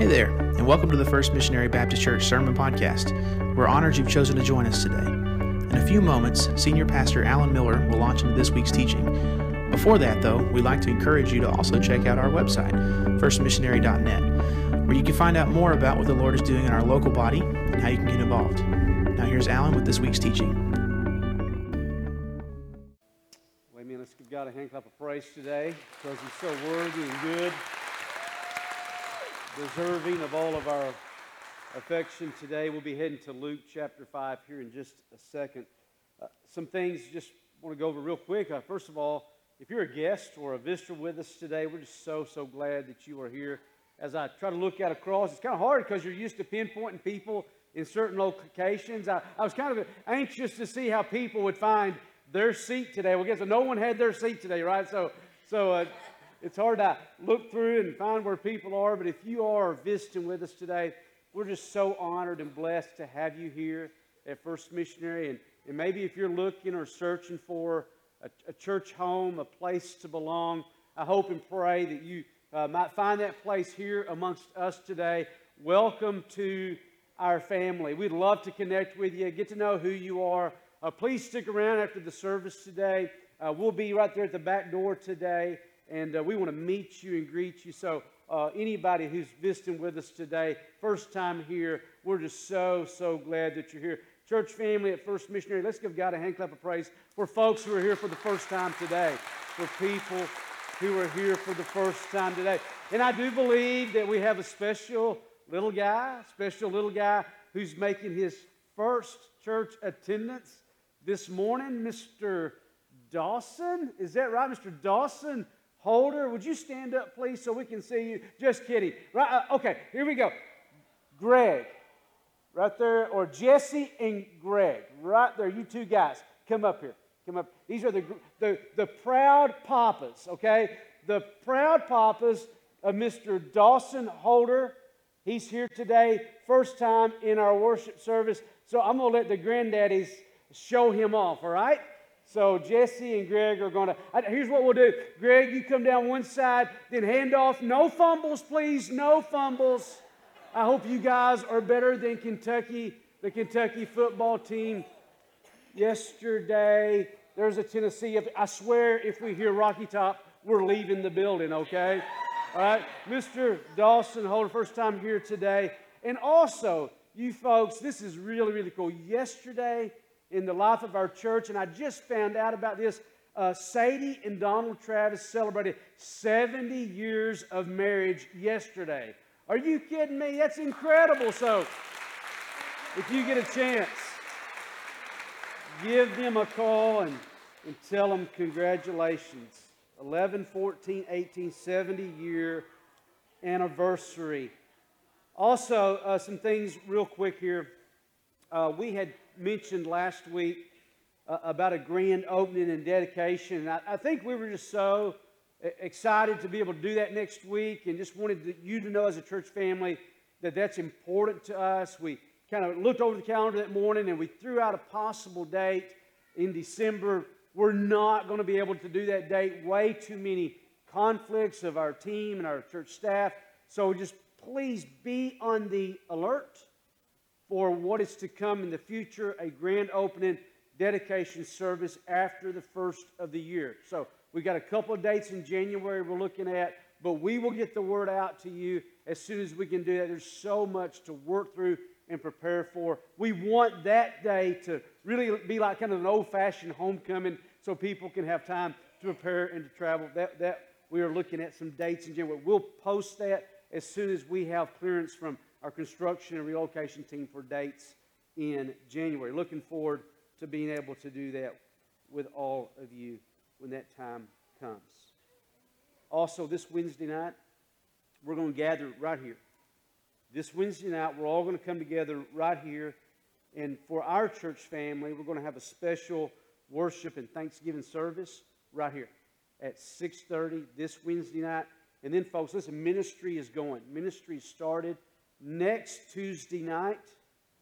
Hey there, and welcome to the First Missionary Baptist Church Sermon Podcast. We're honored you've chosen to join us today. In a few moments, Senior Pastor Alan Miller will launch into this week's teaching. Before that, though, we'd like to encourage you to also check out our website, firstmissionary.net, where you can find out more about what the Lord is doing in our local body and how you can get involved. Now, here's Alan with this week's teaching. Well, amen. Let's give God a hand clap of praise today because He's so worthy and good deserving of all of our affection today. We'll be heading to Luke chapter 5 here in just a second. Uh, some things just want to go over real quick. Uh, first of all, if you're a guest or a visitor with us today, we're just so, so glad that you are here. As I try to look out across, it's kind of hard because you're used to pinpointing people in certain locations. I, I was kind of anxious to see how people would find their seat today. Well, guess what? no one had their seat today, right? So, so uh, it's hard to look through and find where people are, but if you are visiting with us today, we're just so honored and blessed to have you here at First Missionary. And, and maybe if you're looking or searching for a, a church home, a place to belong, I hope and pray that you uh, might find that place here amongst us today. Welcome to our family. We'd love to connect with you, get to know who you are. Uh, please stick around after the service today. Uh, we'll be right there at the back door today and uh, we want to meet you and greet you. So, uh, anybody who's visiting with us today, first time here, we're just so, so glad that you're here. Church family at First Missionary, let's give God a hand clap of praise for folks who are here for the first time today, for people who are here for the first time today. And I do believe that we have a special little guy, special little guy who's making his first church attendance this morning, Mr. Dawson. Is that right, Mr. Dawson? Holder, would you stand up, please, so we can see you? Just kidding. Right? Uh, okay, here we go. Greg, right there, or Jesse and Greg, right there. You two guys, come up here. Come up. These are the the, the proud papas. Okay, the proud papas of Mr. Dawson Holder. He's here today, first time in our worship service. So I'm gonna let the granddaddies show him off. All right. So Jesse and Greg are going to. Here's what we'll do. Greg, you come down one side, then hand off. No fumbles, please. No fumbles. I hope you guys are better than Kentucky, the Kentucky football team. Yesterday, there's a Tennessee. I swear, if we hear Rocky Top, we're leaving the building. Okay. All right, Mr. Dawson Holder, first time here today, and also you folks. This is really really cool. Yesterday in the life of our church, and I just found out about this. Uh, Sadie and Donald Travis celebrated 70 years of marriage yesterday. Are you kidding me? That's incredible. So, if you get a chance, give them a call and, and tell them congratulations. 11, 14, 18, 70 year anniversary. Also, uh, some things real quick here. Uh, we had mentioned last week uh, about a grand opening and dedication. I, I, think we were just so excited to be able to do that next week and just wanted to, you to know as a church family that that's important to us. We kind of looked over the calendar that morning and we threw out a possible date in December. We're not going to be able to do that date. Way too many conflicts of our team and our church staff. So just please be on the alert for what is to come in the future a grand opening dedication service after the first of the year. So we got a couple of dates in January we're looking at, but we will get the word out to you as soon as we can do that. There's so much to work through and prepare for. We want that day to really be like kind of an old-fashioned homecoming so people can have time to prepare and to travel. That, that we are looking at some dates in January. We'll post that as soon as we have clearance from our construction and relocation team for dates in January. Looking forward to being able to do that with all of you when that time comes. Also, this Wednesday night, we're going to gather right here. This Wednesday night, we're all going to come together right here. And for our church family, we're going to have a special worship and Thanksgiving service right here at 6.30 this Wednesday night. And then, folks, listen, ministry is going. Ministry started next Tuesday night,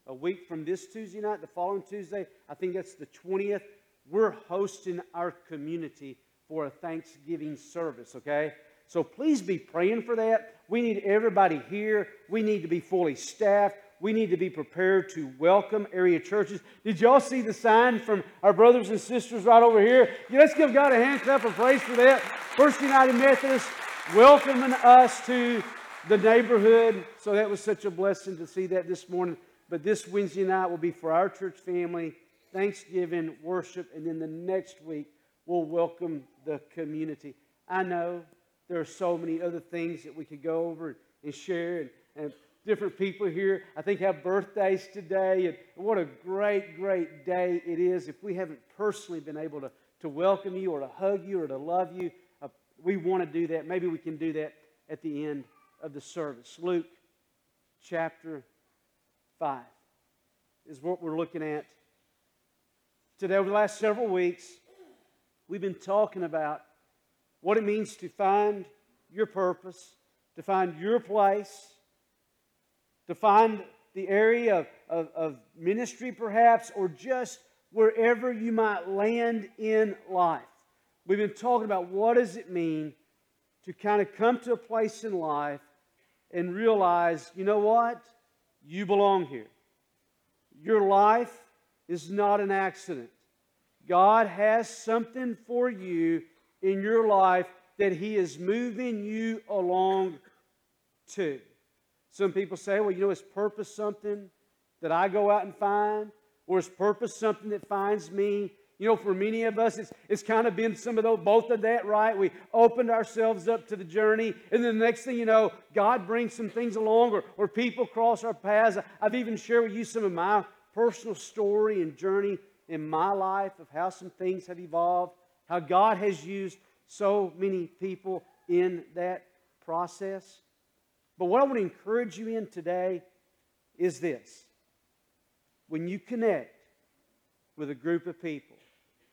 a week from this Tuesday night, the following Tuesday, I think that's the 20th, we're hosting our community for a Thanksgiving service, okay? So please be praying for that. We need everybody here. We need to be fully staffed. We need to be prepared to welcome area churches. Did y'all see the sign from our brothers and sisters right over here? Yeah, let's give God a hand clap of praise for that. First United Methodist welcoming us to the neighborhood. So that was such a blessing to see that this morning. But this Wednesday night will be for our church family, Thanksgiving, worship, and then the next week we'll welcome the community. I know there are so many other things that we could go over and share, and, and different people here, I think, have birthdays today. And what a great, great day it is. If we haven't personally been able to, to welcome you or to hug you or to love you, uh, we want to do that. Maybe we can do that at the end of the service. Luke chapter 5 is what we're looking at today. Over the last several weeks, we've been talking about what it means to find your purpose, to find your place, to find the area of, of, of ministry perhaps, or just wherever you might land in life. We've been talking about what does it mean to kind of come to a place in life and realize, you know what? You belong here. Your life is not an accident. God has something for you in your life that He is moving you along to. Some people say, well, you know, is purpose something that I go out and find? Or is purpose something that finds me? You know, for many of us, it's, it's kind of been some of those, both of that, right? We opened ourselves up to the journey, and then the next thing you know, God brings some things along, or, or people cross our paths. I've even shared with you some of my personal story and journey in my life of how some things have evolved, how God has used so many people in that process. But what I want to encourage you in today is this when you connect with a group of people,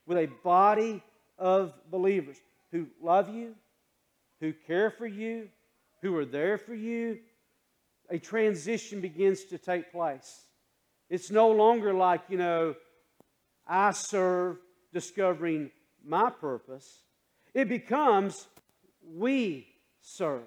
with a body of believers who love you, who care for you, who are there for you, a transition begins to take place. It's no longer like, you know, I serve discovering my purpose. It becomes we serve.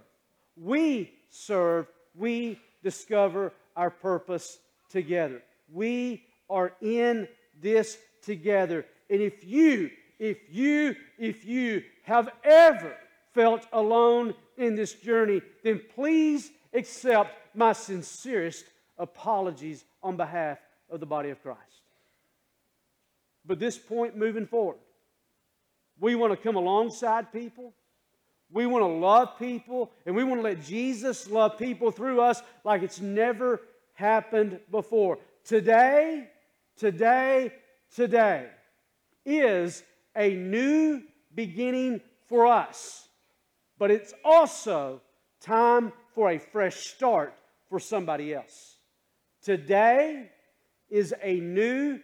We serve. We discover our purpose together. We are in this together. And if you, if you, if you have ever felt alone in this journey, then please accept my sincerest apologies on behalf of the body of Christ. But this point moving forward, we want to come alongside people. We want to love people, and we want to let Jesus love people through us like it's never happened before. Today, today, today is a new beginning for us, but it's also time for a fresh start for somebody else. Today is a new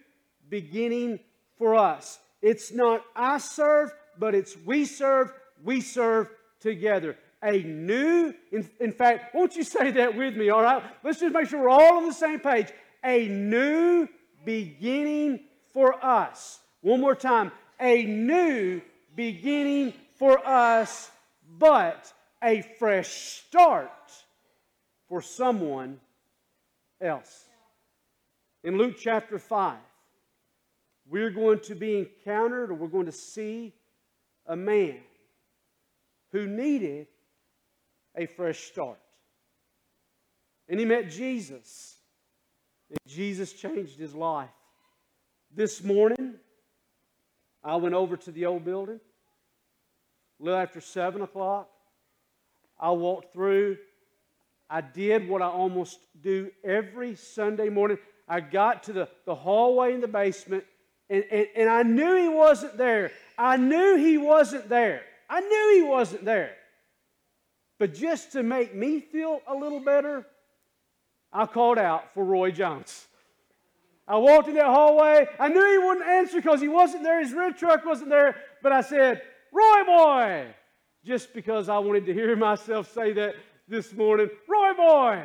beginning for us. It's not I serve, but it's we serve, we serve together. A new, in, in fact, won't you say that with me, all right? Let's just make sure we're all on the same page. A new beginning for us. One more time. A new beginning for us, but a fresh start for someone else. In Luke chapter 5, we're going to be encountered or we're going to see a man who needed a fresh start. And he met Jesus. And Jesus changed his life. This morning, I went over to the old building. A little after 7 o'clock, I walked through. I did what I almost do every Sunday morning. I got to the, the hallway in the basement and, and, and I knew he wasn't there. I knew he wasn't there. I knew he wasn't there. But just to make me feel a little better, I called out for Roy Jones. I walked in that hallway. I knew he wouldn't answer because he wasn't there. His red truck wasn't there. But I said, Roy boy, just because I wanted to hear myself say that this morning. Roy boy.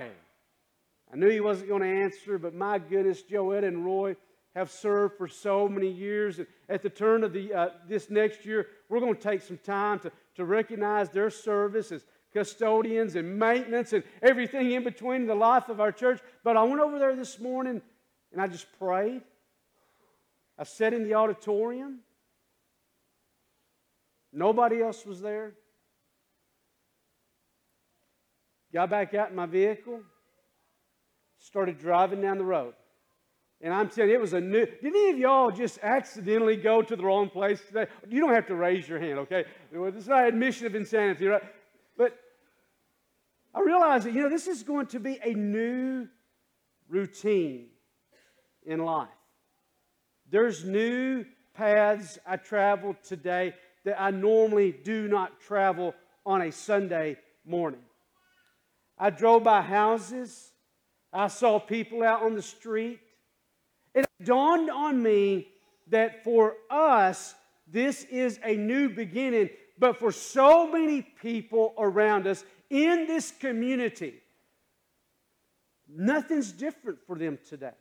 I knew he wasn't going to answer, but my goodness, Joette and Roy have served for so many years. And at the turn of the, uh, this next year, we're going to take some time to, to recognize their service as custodians and maintenance and everything in between the life of our church. But I went over there this morning and I just prayed. I sat in the auditorium. Nobody else was there. Got back out in my vehicle, started driving down the road. And I'm telling you, it was a new. Did any of y'all just accidentally go to the wrong place today? You don't have to raise your hand, okay? It's not admission of insanity, right? But I realized that, you know, this is going to be a new routine in life. There's new paths I travel today that I normally do not travel on a Sunday morning. I drove by houses. I saw people out on the street. It dawned on me that for us, this is a new beginning, but for so many people around us in this community, nothing's different for them today.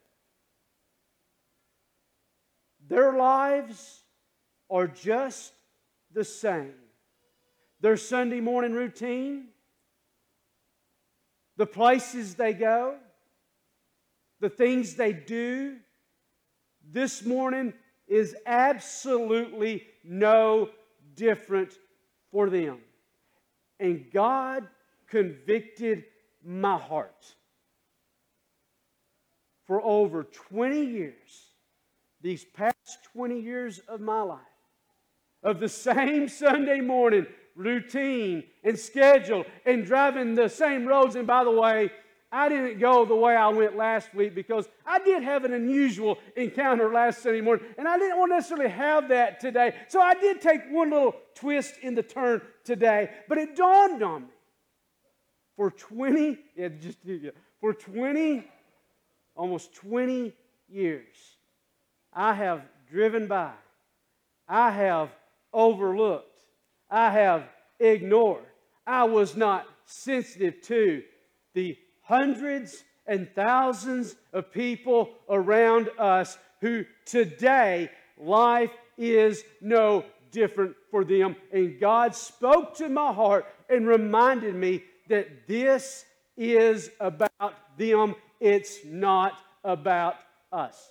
Their lives are just the same. Their Sunday morning routine, the places they go, the things they do, this morning is absolutely no different for them. And God convicted my heart. For over 20 years, these past 20 years of my life, of the same Sunday morning routine and schedule and driving the same roads. And by the way, I didn't go the way I went last week because I did have an unusual encounter last Sunday morning, and I didn't want to necessarily have that today. So I did take one little twist in the turn today, but it dawned on me. For 20, yeah, just yeah, for 20, almost 20 years, I have driven by, I have overlooked, I have ignored, I was not sensitive to the hundreds and thousands of people around us who today life is no different for them. And God spoke to my heart and reminded me that this is about them, it's not about us.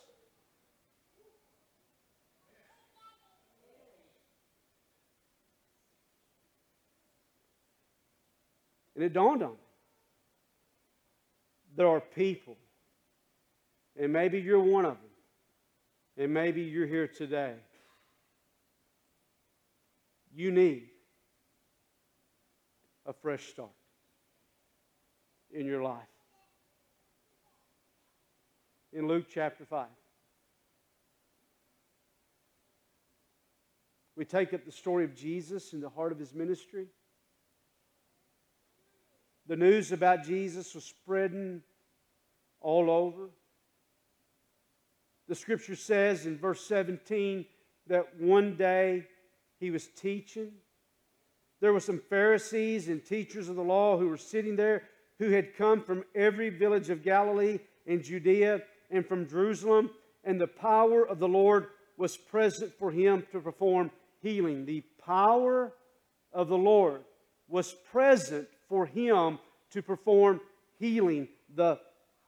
And it dawned on me there are people, and maybe you're one of them, and maybe you're here today. You need a fresh start in your life. In Luke chapter 5, we take up the story of Jesus in the heart of his ministry. The news about Jesus was spreading all over. The scripture says in verse 17 that one day he was teaching. There were some Pharisees and teachers of the law who were sitting there who had come from every village of Galilee and Judea and from Jerusalem, and the power of the Lord was present for him to perform healing. The power of the Lord was present for him to perform healing. The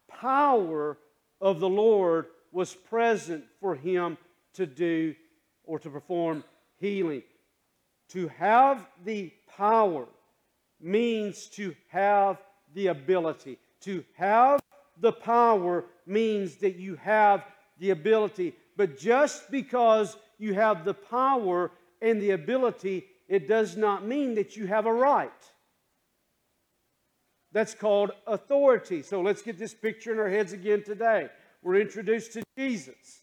power of the Lord was present for him to do or to perform healing. To have the power means to have the ability. To have the power means that you have the ability. But just because you have the power and the ability, it does not mean that you have a right. That's called authority. So let's get this picture in our heads again today. We're introduced to Jesus.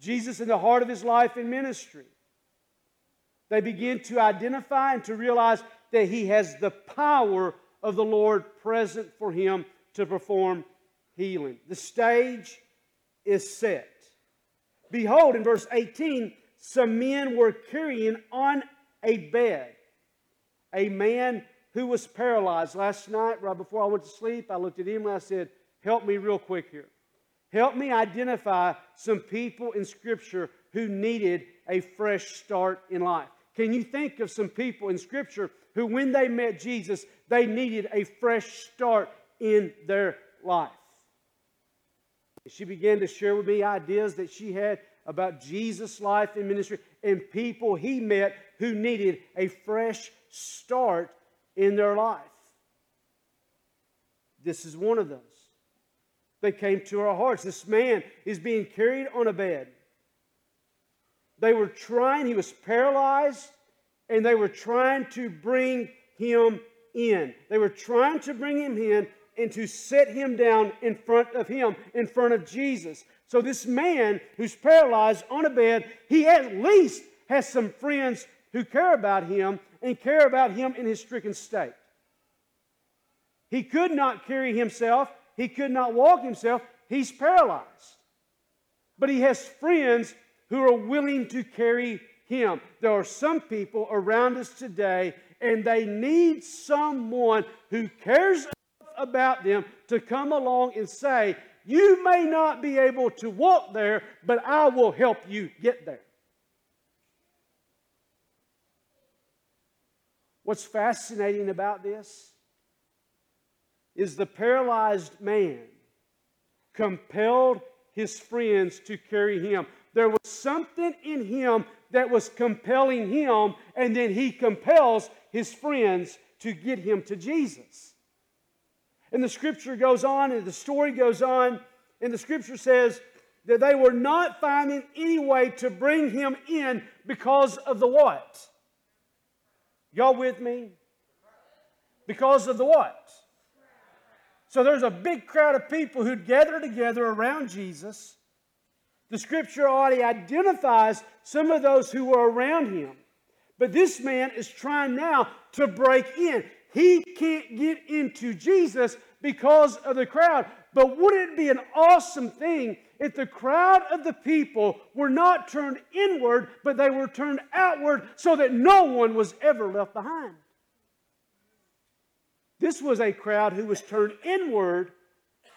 Jesus in the heart of his life and ministry. They begin to identify and to realize that he has the power of the Lord present for him to perform healing. The stage is set. Behold, in verse 18, some men were carrying on a bed a man who was paralyzed. Last night, right before I went to sleep, I looked at him and I said, Help me real quick here. Help me identify some people in Scripture who needed a fresh start in life. Can you think of some people in Scripture who, when they met Jesus, they needed a fresh start in their life? She began to share with me ideas that she had about Jesus' life and ministry and people he met who needed a fresh start in their life. This is one of those. They came to our hearts. This man is being carried on a bed. They were trying, he was paralyzed, and they were trying to bring him in. They were trying to bring him in and to set him down in front of him, in front of Jesus. So, this man who's paralyzed on a bed, he at least has some friends who care about him and care about him in his stricken state. He could not carry himself, he could not walk himself, he's paralyzed. But he has friends who are willing to carry him. There are some people around us today, and they need someone who cares about them to come along and say, You may not be able to walk there, but I will help you get there. What's fascinating about this is the paralyzed man compelled his friends to carry him. There was something in him that was compelling him, and then he compels his friends to get him to Jesus. And the scripture goes on, and the story goes on, and the scripture says that they were not finding any way to bring him in because of the what? Y'all with me? Because of the what? So there's a big crowd of people who'd gather together around Jesus the scripture already identifies some of those who were around him. But this man is trying now to break in. He can't get into Jesus because of the crowd. But wouldn't it be an awesome thing if the crowd of the people were not turned inward, but they were turned outward so that no one was ever left behind? This was a crowd who was turned inward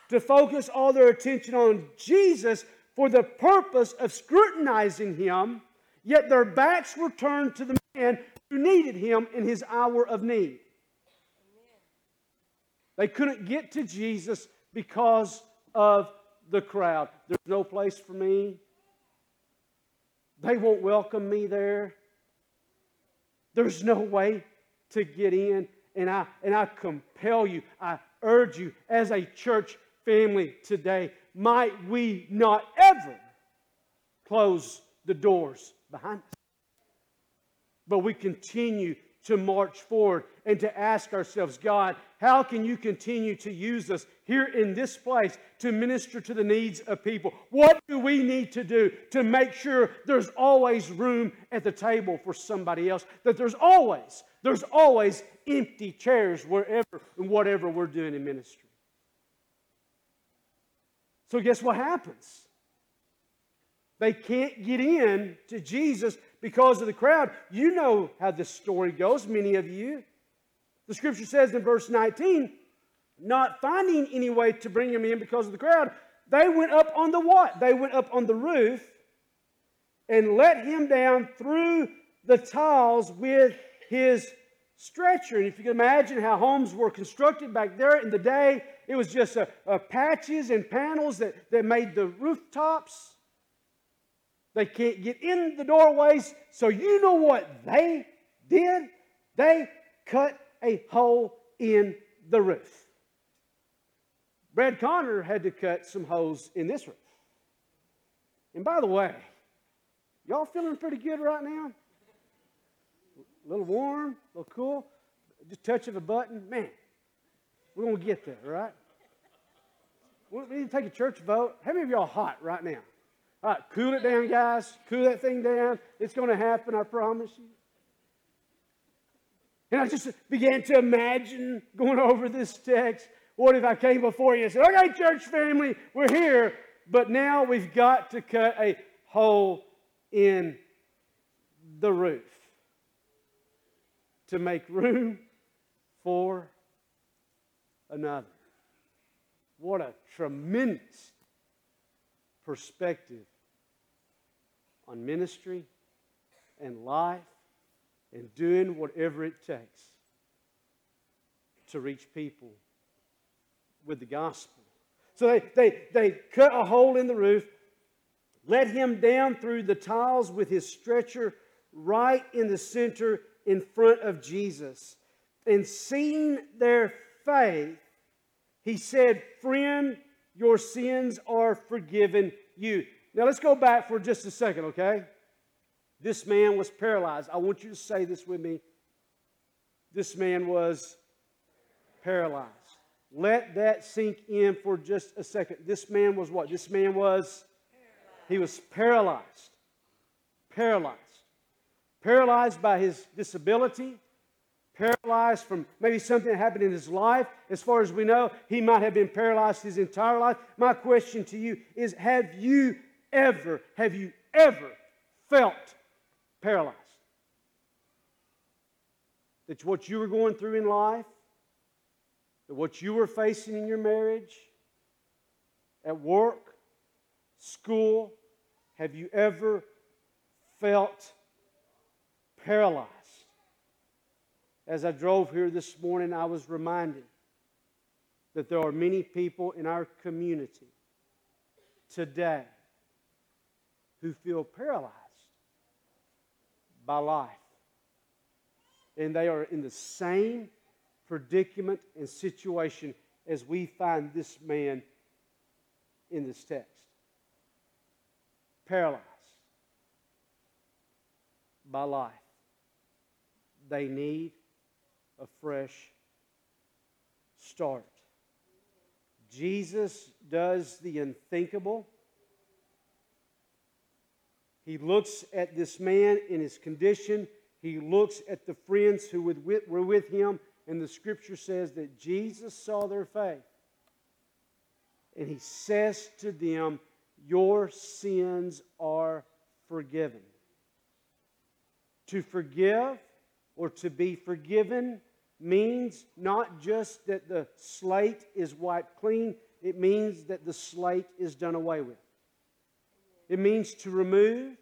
to focus all their attention on Jesus for the purpose of scrutinizing him, yet their backs were turned to the man who needed him in his hour of need. They couldn't get to Jesus because of the crowd. There's no place for me. They won't welcome me there. There's no way to get in. And I, and I compel you, I urge you as a church family today might we not ever close the doors behind us. But we continue to march forward and to ask ourselves, God, how can you continue to use us here in this place to minister to the needs of people? What do we need to do to make sure there's always room at the table for somebody else? That there's always, there's always empty chairs wherever and whatever we're doing in ministry. So, guess what happens? They can't get in to Jesus because of the crowd. You know how this story goes, many of you. The scripture says in verse 19, not finding any way to bring him in because of the crowd, they went up on the what? They went up on the roof and let him down through the tiles with his stretcher. And if you can imagine how homes were constructed back there in the day, it was just a, a patches and panels that, that made the rooftops. They can't get in the doorways. So you know what they did? They cut a hole in the roof. Brad Connor had to cut some holes in this roof. And by the way, y'all feeling pretty good right now? A little warm, a little cool, just touch of a button. Man, we're going to get there, right? We need to take a church vote. How many of y'all hot right now? All right, cool it down, guys. Cool that thing down. It's going to happen, I promise you. And I just began to imagine going over this text. What if I came before you and said, okay, church family, we're here, but now we've got to cut a hole in the roof to make room for another. What a tremendous perspective on ministry and life and doing whatever it takes to reach people with the gospel. So they, they, they cut a hole in the roof, let him down through the tiles with his stretcher right in the center in front of Jesus. And seeing their faith, he said, Friend, your sins are forgiven you. Now let's go back for just a second, okay? This man was paralyzed. I want you to say this with me. This man was paralyzed. Let that sink in for just a second. This man was what? This man was paralyzed. he was paralyzed. Paralyzed. Paralyzed by his disability, paralyzed from maybe something that happened in his life. As far as we know, he might have been paralyzed his entire life. My question to you is have you ever, have you ever felt paralyzed? That what you were going through in life, that what you were facing in your marriage, at work, school, have you ever felt paralyzed? As I drove here this morning, I was reminded that there are many people in our community today who feel paralyzed by life. And they are in the same predicament and situation as we find this man in this text. Paralyzed by life. They need a fresh start. Jesus does the unthinkable. He looks at this man in his condition. He looks at the friends who were with him. And the scripture says that Jesus saw their faith. And he says to them, Your sins are forgiven. To forgive or to be forgiven means not just that the slate is wiped clean, it means that the slate is done away with. It means to remove,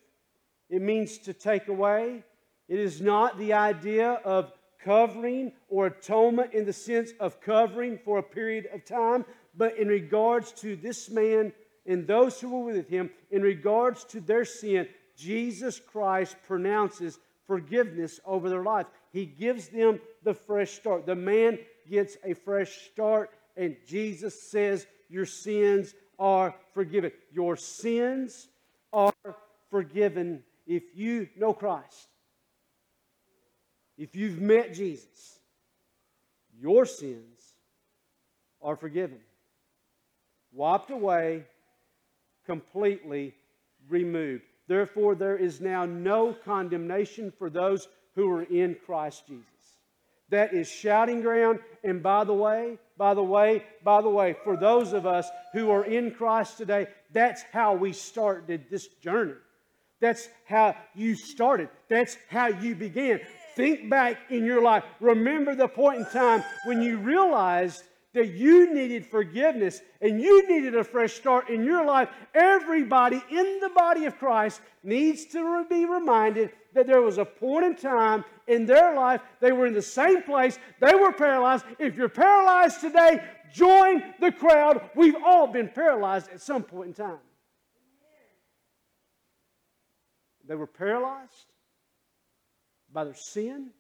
it means to take away. It is not the idea of covering or atonement in the sense of covering for a period of time, but in regards to this man and those who were with him, in regards to their sin, Jesus Christ pronounces forgiveness over their life. He gives them the fresh start. The man gets a fresh start, and Jesus says, Your sins are forgiven. Your sins are forgiven if you know Christ. If you've met Jesus, your sins are forgiven, wiped away, completely removed. Therefore, there is now no condemnation for those who are in Christ Jesus. That is shouting ground. And by the way, by the way, by the way, for those of us who are in Christ today, that's how we started this journey. That's how you started. That's how you began. Think back in your life. Remember the point in time when you realized that you needed forgiveness and you needed a fresh start in your life, everybody in the body of Christ needs to be reminded that there was a point in time in their life they were in the same place, they were paralyzed. If you're paralyzed today, join the crowd. We've all been paralyzed at some point in time. They were paralyzed by their sin,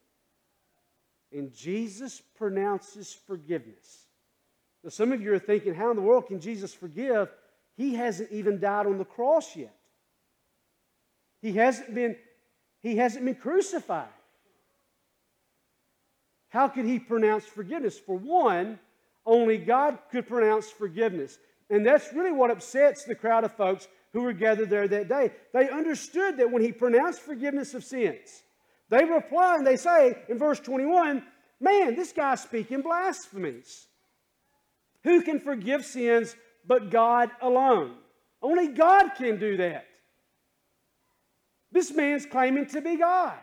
and Jesus pronounces forgiveness. Now, some of you are thinking, how in the world can Jesus forgive? He hasn't even died on the cross yet. He hasn't been, he hasn't been crucified. How could he pronounce forgiveness? For one, only God could pronounce forgiveness. And that's really what upsets the crowd of folks who were gathered there that day. They understood that when he pronounced forgiveness of sins, they reply and they say in verse 21, Man, this guy's speaking blasphemies. Who can forgive sins but God alone? Only God can do that. This man's claiming to be God.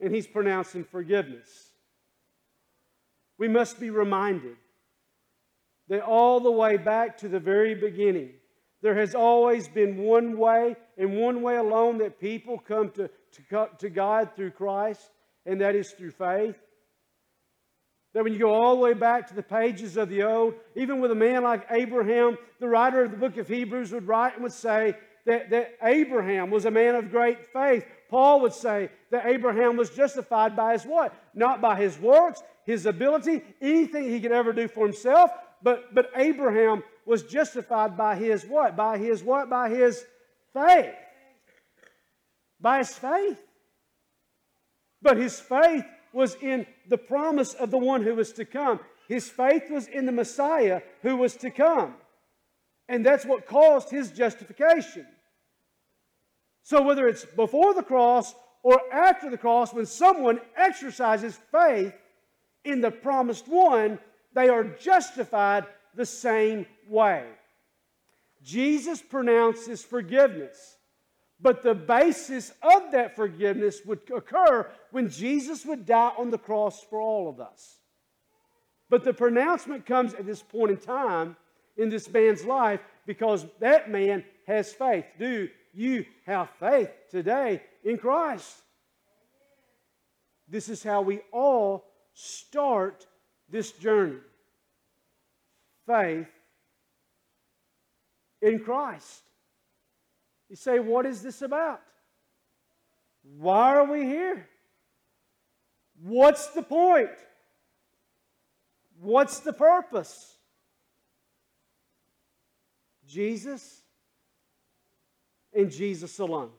And he's pronouncing forgiveness. We must be reminded that all the way back to the very beginning, there has always been one way and one way alone that people come to, to, to God through Christ, and that is through faith. That when you go all the way back to the pages of the Old, even with a man like Abraham, the writer of the book of Hebrews would write and would say that, that Abraham was a man of great faith. Paul would say that Abraham was justified by his what? Not by his works, his ability, anything he could ever do for himself, but, but Abraham was justified by his what? By his what? By his faith. By his faith. But his faith was in the promise of the one who was to come. His faith was in the Messiah who was to come. And that's what caused his justification. So, whether it's before the cross or after the cross, when someone exercises faith in the promised one, they are justified the same way. Jesus pronounces forgiveness. But the basis of that forgiveness would occur when Jesus would die on the cross for all of us. But the pronouncement comes at this point in time in this man's life because that man has faith. Do you have faith today in Christ? This is how we all start this journey faith in Christ. You say, What is this about? Why are we here? What's the point? What's the purpose? Jesus and Jesus alone.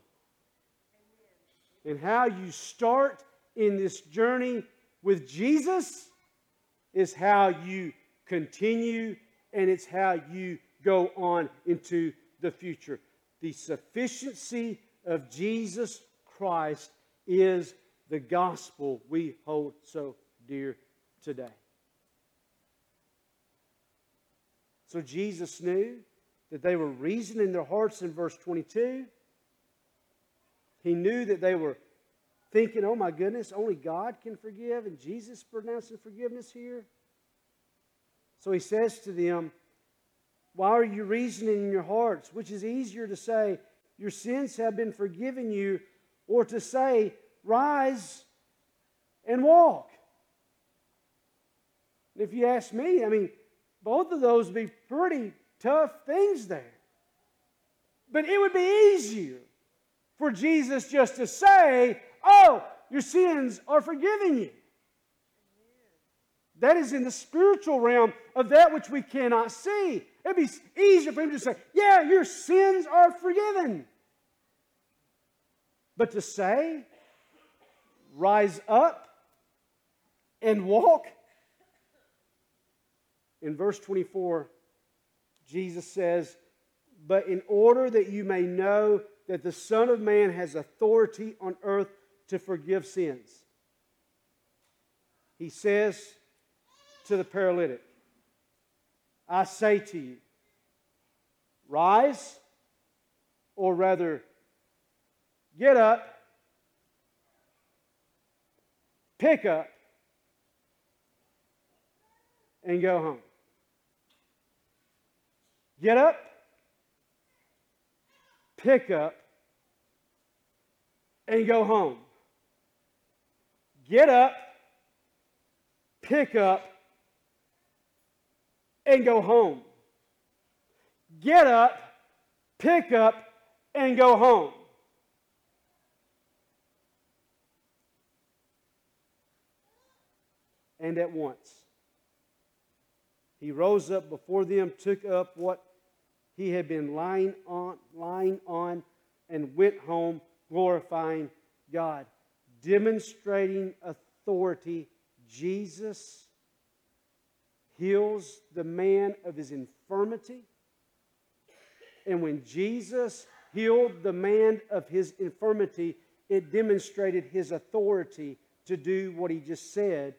And how you start in this journey with Jesus is how you continue and it's how you go on into the future. The sufficiency of Jesus Christ is the gospel we hold so dear today. So Jesus knew that they were reasoning their hearts in verse 22. He knew that they were thinking, oh my goodness, only God can forgive, and Jesus pronouncing forgiveness here. So he says to them, why are you reasoning in your hearts? Which is easier to say, Your sins have been forgiven you, or to say, Rise and walk? And if you ask me, I mean, both of those would be pretty tough things there. But it would be easier for Jesus just to say, Oh, your sins are forgiven you. That is in the spiritual realm of that which we cannot see. It'd be easier for him to say, Yeah, your sins are forgiven. But to say, Rise up and walk. In verse 24, Jesus says, But in order that you may know that the Son of Man has authority on earth to forgive sins, he says to the paralytic, I say to you, rise, or rather, get up, pick up, and go home. Get up, pick up, and go home. Get up, pick up, and go home. Get up, pick up, and go home. And at once. He rose up before them, took up what he had been lying on, lying on, and went home glorifying God, demonstrating authority. Jesus heals the man of his infirmity. And when Jesus healed the man of his infirmity, it demonstrated his authority to do what he just said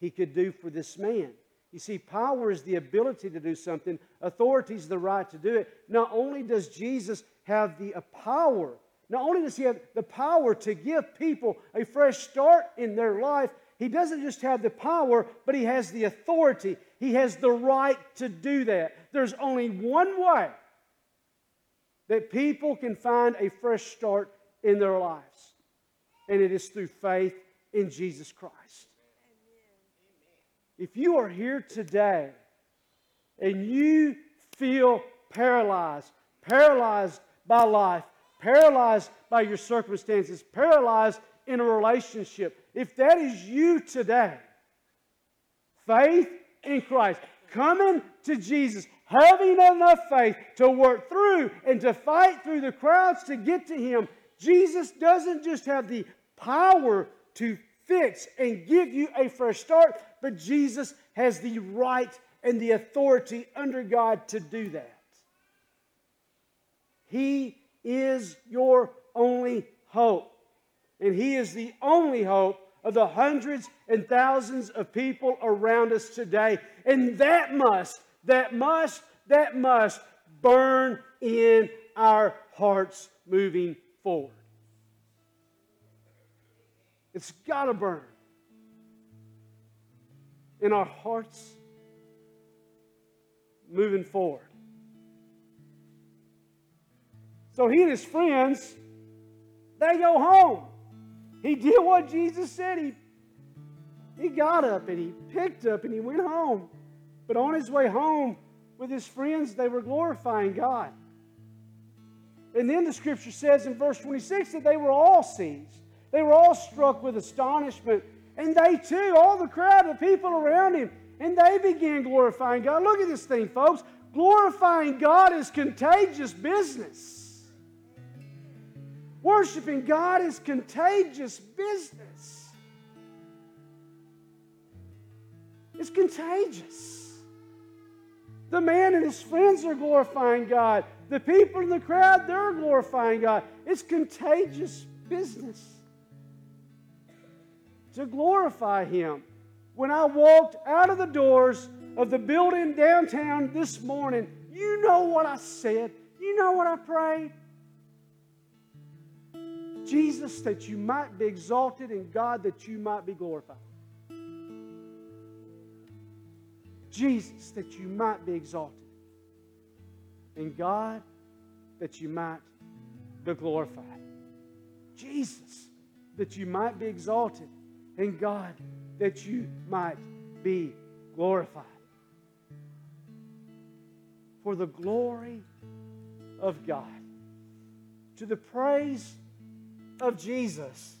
he could do for this man. You see, power is the ability to do something, authority is the right to do it. Not only does Jesus have the uh, power, not only does he have the power to give people a fresh start in their life, he doesn't just have the power, but he has the authority. He has the right to do that. There's only one way that people can find a fresh start in their lives, and it is through faith in Jesus Christ. If you are here today and you feel paralyzed, paralyzed by life, paralyzed by your circumstances, paralyzed in a relationship, if that is you today, faith in Christ, coming to Jesus, having enough faith to work through and to fight through the crowds to get to Him, Jesus doesn't just have the power to fix and give you a fresh start, but Jesus has the right and the authority under God to do that. He is your only hope. And He is the only hope of the hundreds and thousands of people around us today. And that must, that must, that must burn in our hearts moving forward. It's got to burn in our hearts moving forward. So he and his friends, they go home. He did what Jesus said. He, he got up and he picked up and he went home. But on his way home with his friends, they were glorifying God. And then the scripture says in verse 26 that they were all seized. They were all struck with astonishment. And they too, all the crowd of people around him, and they began glorifying God. Look at this thing, folks. Glorifying God is contagious business. Worshiping God is contagious business. It's contagious. The man and his friends are glorifying God. The people in the crowd, they're glorifying God. It's contagious business to glorify Him. When I walked out of the doors of the building downtown this morning, you know what I said. You know what I prayed. Jesus, that you might be exalted, and God, that you might be glorified. Jesus, that you might be exalted, and God, that you might be glorified. Jesus, that you might be exalted, and God, that you might be glorified. For the glory of God, to the praise of Jesus.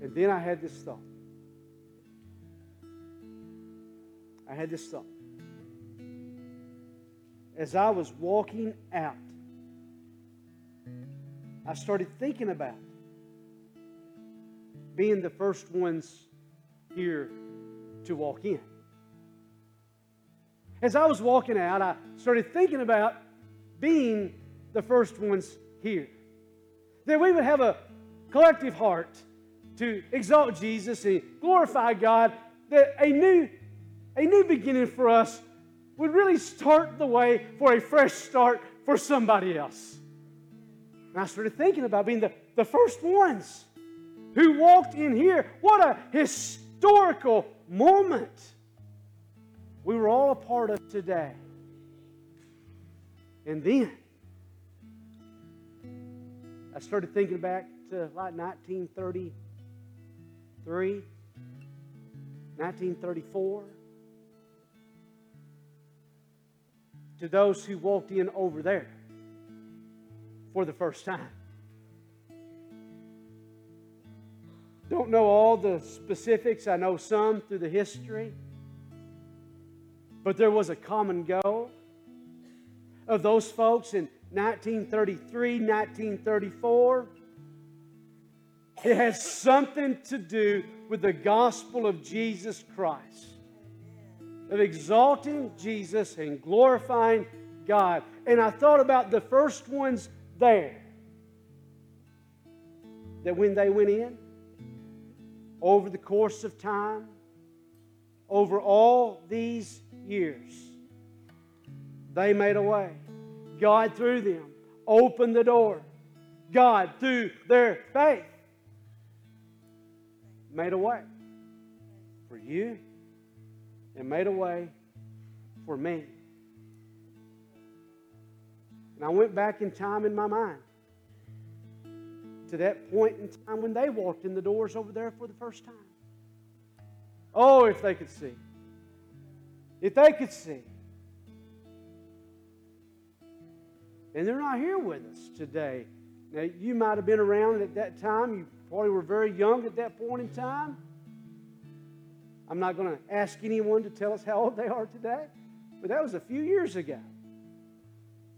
And then I had this thought. I had this thought. As I was walking out, I started thinking about being the first ones here to walk in. As I was walking out, I started thinking about being the first ones here that we would have a collective heart to exalt Jesus and glorify God, that a new, a new beginning for us would really start the way for a fresh start for somebody else. And I started thinking about being the, the first ones who walked in here. What a historical moment we were all a part of today. And then I started thinking back to like 1933, 1934. To those who walked in over there for the first time. Don't know all the specifics, I know some through the history. But there was a common goal of those folks in 1933, 1934. It has something to do with the gospel of Jesus Christ, of exalting Jesus and glorifying God. And I thought about the first ones there, that when they went in, over the course of time, over all these years, they made a way. God, through them, opened the door. God, through their faith, made a way for you and made a way for me. And I went back in time in my mind to that point in time when they walked in the doors over there for the first time. Oh, if they could see. If they could see. And they're not here with us today. Now, you might have been around at that time. You probably were very young at that point in time. I'm not going to ask anyone to tell us how old they are today, but that was a few years ago.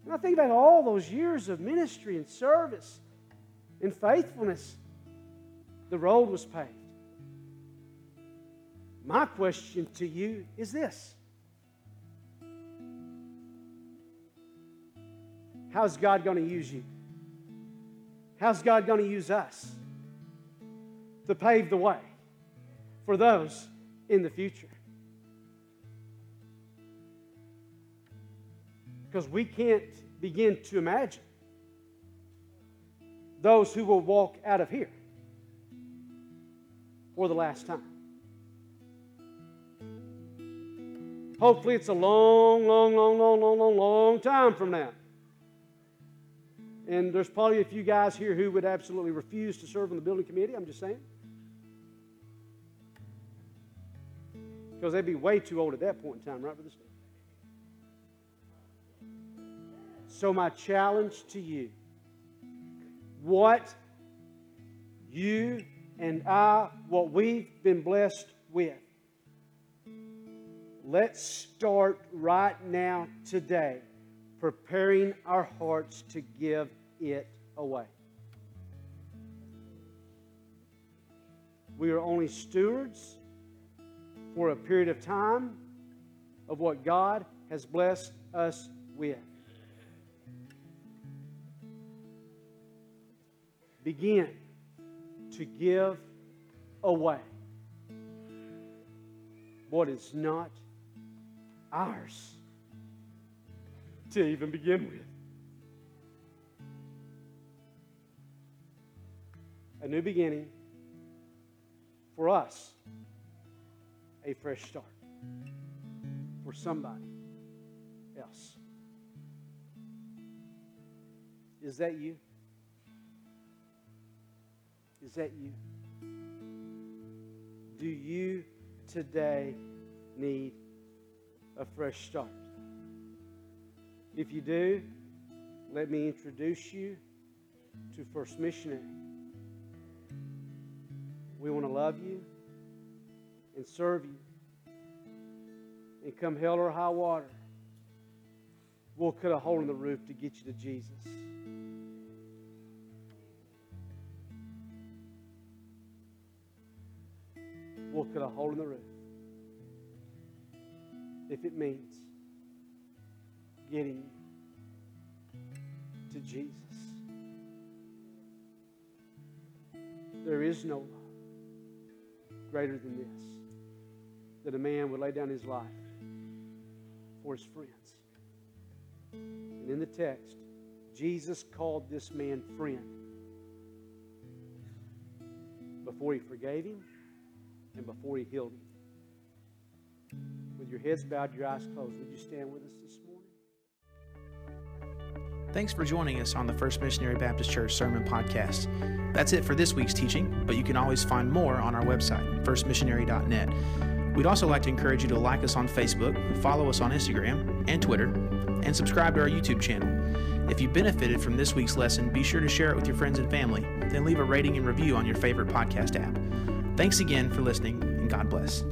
And I think about all those years of ministry and service and faithfulness. The road was paved. My question to you is this How's God going to use you? How's God going to use us to pave the way for those in the future? Because we can't begin to imagine those who will walk out of here for the last time. Hopefully, it's a long, long, long, long, long, long, long time from now. And there's probably a few guys here who would absolutely refuse to serve on the building committee. I'm just saying. Because they'd be way too old at that point in time, right, Brother Steve? So, my challenge to you what you and I, what we've been blessed with, let's start right now, today preparing our hearts to give it away. We are only stewards for a period of time of what God has blessed us with. Begin to give away what is not ours to even begin with. A new beginning for us, a fresh start for somebody else. Is that you? Is that you? Do you today need a fresh start? If you do, let me introduce you to First Missionary. We want to love you and serve you. And come hell or high water, we'll cut a hole in the roof to get you to Jesus. We'll cut a hole in the roof if it means getting to Jesus. There is no love greater than this that a man would lay down his life for his friends. And in the text, Jesus called this man friend before he forgave him and before he healed him. With your heads bowed, your eyes closed, would you stand with us this morning? Thanks for joining us on the First Missionary Baptist Church Sermon Podcast. That's it for this week's teaching, but you can always find more on our website, firstmissionary.net. We'd also like to encourage you to like us on Facebook, follow us on Instagram and Twitter, and subscribe to our YouTube channel. If you benefited from this week's lesson, be sure to share it with your friends and family, then leave a rating and review on your favorite podcast app. Thanks again for listening, and God bless.